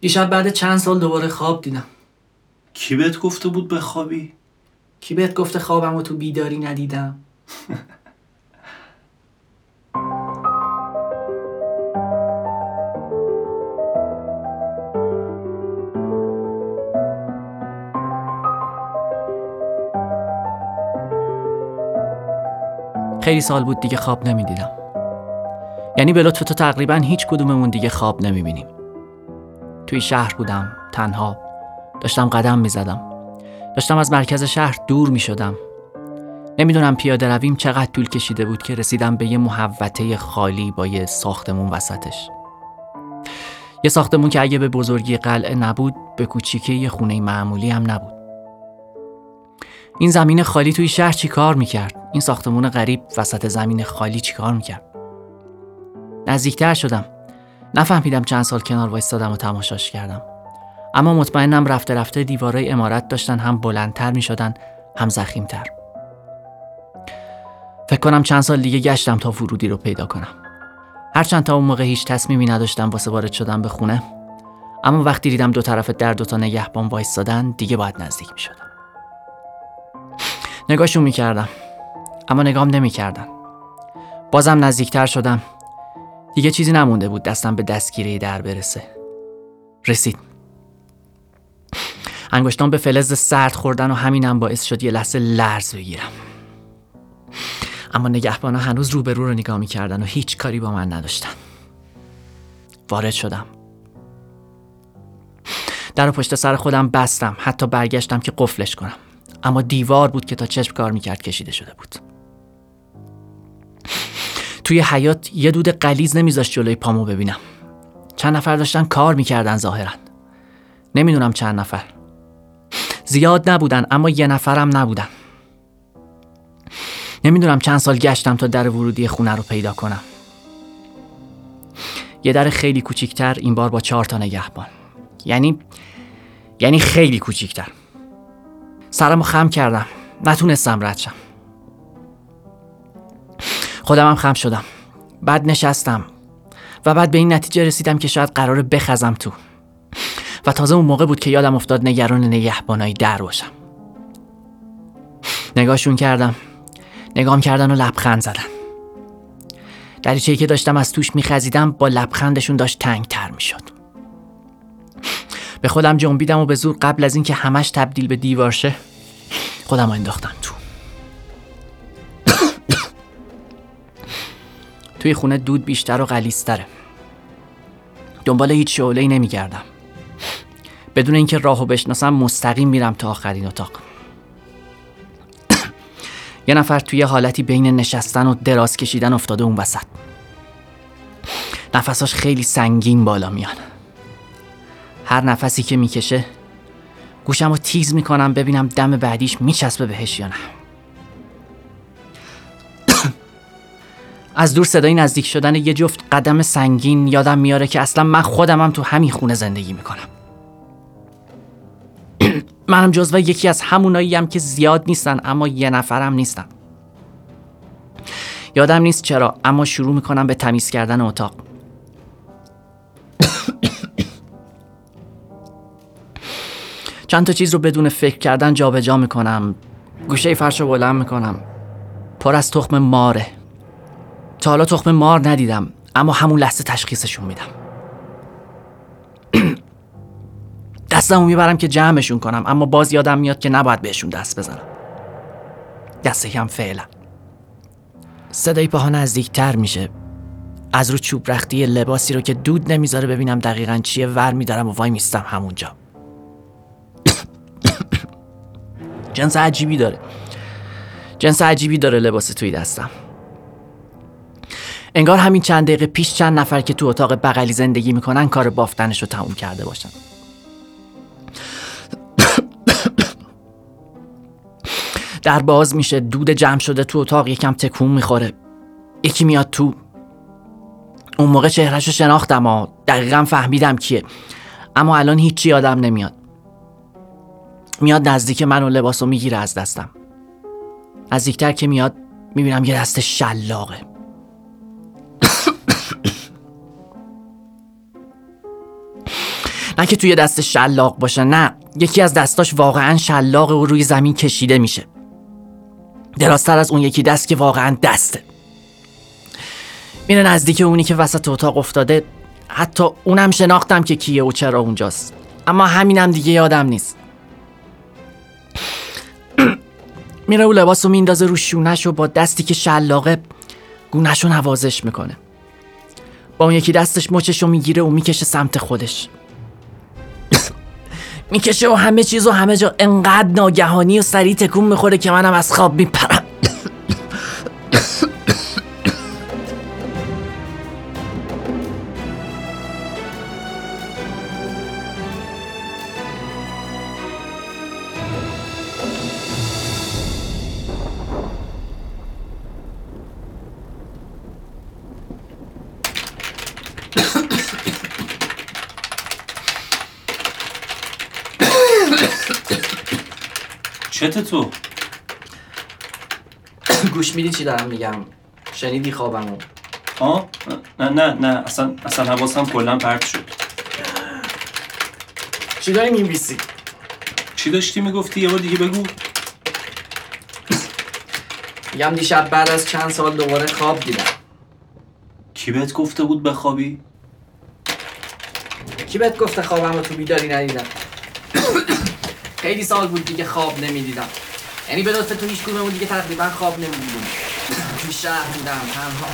دیشب بعد چند سال دوباره خواب دیدم کی بهت گفته بود به خوابی؟ کی بهت گفته خوابم و تو بیداری ندیدم خیلی سال بود دیگه خواب نمی‌دیدم. یعنی به لطف تو تقریبا هیچ کدوممون دیگه خواب نمی‌بینیم. توی شهر بودم تنها. داشتم قدم می‌زدم. داشتم از مرکز شهر دور می‌شدم. نمی‌دونم پیاده رویم چقدر طول کشیده بود که رسیدم به یه محوطه خالی با یه ساختمون وسطش. یه ساختمون که اگه به بزرگی قلعه نبود به کوچیکی یه خونه معمولی هم نبود. این زمین خالی توی شهر چی کار می‌کرد؟ این ساختمون غریب وسط زمین خالی چی کار می‌کرد؟ نزدیکتر شدم. نفهمیدم چند سال کنار وایستادم و تماشاش کردم. اما مطمئنم رفته رفته دیوارای امارت داشتن هم بلندتر می شدن هم زخیمتر. فکر کنم چند سال دیگه گشتم تا ورودی رو پیدا کنم. هرچند تا اون موقع هیچ تصمیمی نداشتم واسه وارد شدم به خونه. اما وقتی دیدم دو طرف در دوتا نگهبان وایستادن دیگه باید نزدیک می شدم نگاهشون می کردم اما نگام نمی کردن بازم نزدیکتر شدم. دیگه چیزی نمونده بود دستم به دستگیره در برسه. رسید. انگشتان به فلز سرد خوردن و همینم باعث شد یه لحظه لرز بگیرم. اما نگهبانا هنوز روبرو رو نگاه می‌کردن و هیچ کاری با من نداشتن. وارد شدم. در و پشت سر خودم بستم حتی برگشتم که قفلش کنم. اما دیوار بود که تا چشم کار می‌کرد کشیده شده بود. توی حیات یه دود قلیز نمیذاشت جلوی پامو ببینم. چند نفر داشتن کار می‌کردن ظاهرا. نمی‌دونم چند نفر. زیاد نبودن اما یه نفرم نبودن. نمی‌دونم چند سال گشتم تا در ورودی خونه رو پیدا کنم. یه در خیلی کوچیکتر این بار با چهار تا نگهبان. یعنی یعنی خیلی کوچیکتر. سرمو خم کردم. نتونستم رد شم. خودمم خم شدم. بعد نشستم و بعد به این نتیجه رسیدم که شاید قرار بخزم تو. و تازه اون موقع بود که یادم افتاد نگران نگهبانایی در باشم. نگاهشون کردم. نگام کردن و لبخند زدن. دریچه‌ای که داشتم از توش میخزیدم با لبخندشون داشت تنگ تر می‌شد. به خودم جنبیدم و به زور قبل از اینکه همش تبدیل به دیوار شه خودم انداختم تو. توی خونه دود بیشتر و غلیستره. دنبال هیچ شعله ای نمیگردم. بدون اینکه راهو بشناسم مستقیم میرم تا آخرین اتاق. یه نفر توی حالتی بین نشستن و دراز کشیدن افتاده اون وسط. نفساش خیلی سنگین بالا میان هر نفسی که می‌کشه گوشم رو تیز می‌کنم ببینم دم بعدیش میچسبه بهش یا نه. از دور صدای نزدیک شدن یه جفت قدم سنگین یادم میاره که اصلا من خودمم تو همین خونه زندگی می‌کنم. منم جزو یکی از همونایی هم که زیاد نیستن اما یه نفرم نیستن. یادم نیست چرا اما شروع می‌کنم به تمیز کردن اتاق. چند تا چیز رو بدون فکر کردن جابجا جا می‌کنم. گوشه فرش رو بلند می‌کنم. پر از تخم ماره. تا حالا تخم مار ندیدم اما همون لحظه تشخیصشون میدم. دستمو می‌برم که جمعشون کنم اما باز یادم میاد که نباید بهشون دست بزنم. دست هم فعلا. صدای پاها نزدیکتر میشه. از رو چوب رختی لباسی رو که دود نمی‌ذاره ببینم دقیقا چیه ور میدارم و وای میستم همونجا. جنس عجیبی داره. جنس عجیبی داره لباس توی دستم. انگار همین چند دقیقه پیش چند نفر که تو اتاق بغلی زندگی می‌کنن کار بافتنش رو تموم کرده باشن. در باز میشه دود جمع شده تو اتاق یکم تکون می‌خوره. یکی میاد تو. اون موقع چهرش رو شناختم و دقیقا فهمیدم کیه. اما الان هیچی یادم نمیاد. میاد نزدیک من و لباس رو می‌گیره از دستم. نزدیکتر که میاد می‌بینم یه دست شلاقه. نه که توی دست شلاق باشه نه. یکی از دستاش واقعا شلاقه و روی زمین کشیده میشه. درازتر از اون یکی دست که واقعا دسته. میره نزدیک اونی که وسط اتاق افتاده حتی اونم شناختم که کیه و چرا اونجاست. اما همینم دیگه یادم نیست. میره او لباس رو میندازه رو شونش و با دستی که شلاقه گونش رو نوازش می‌کنه. با اون یکی دستش مچش رو می‌گیره و می‌کشه سمت خودش. می‌کشه و همه چیز و همه جا انقدر ناگهانی و سریع تکون می‌خوره که منم از خواب میپرم. چته تو؟ گوش میدی چی دارم میگم؟ شنیدی خوابمو؟ ها نه نه نه اصلا اصلا حواسم کلا پرت شد. چی داری میبیسی چی داشتی می‌گفتی؟ یه بار دیگه بگو. میگم دیشب بعد از چند سال دوباره خواب دیدم. کی بهت گفته بود بخوابی؟ کی بهت گفته خوابم رو تو بیداری ندیدم؟ خیلی سال بود دیگه خواب نمی‌دیدم. یعنی به لطف تو هیچ کدوممون دیگه تقریبا خواب نمی‌دیدم تو شهر بودم تنها.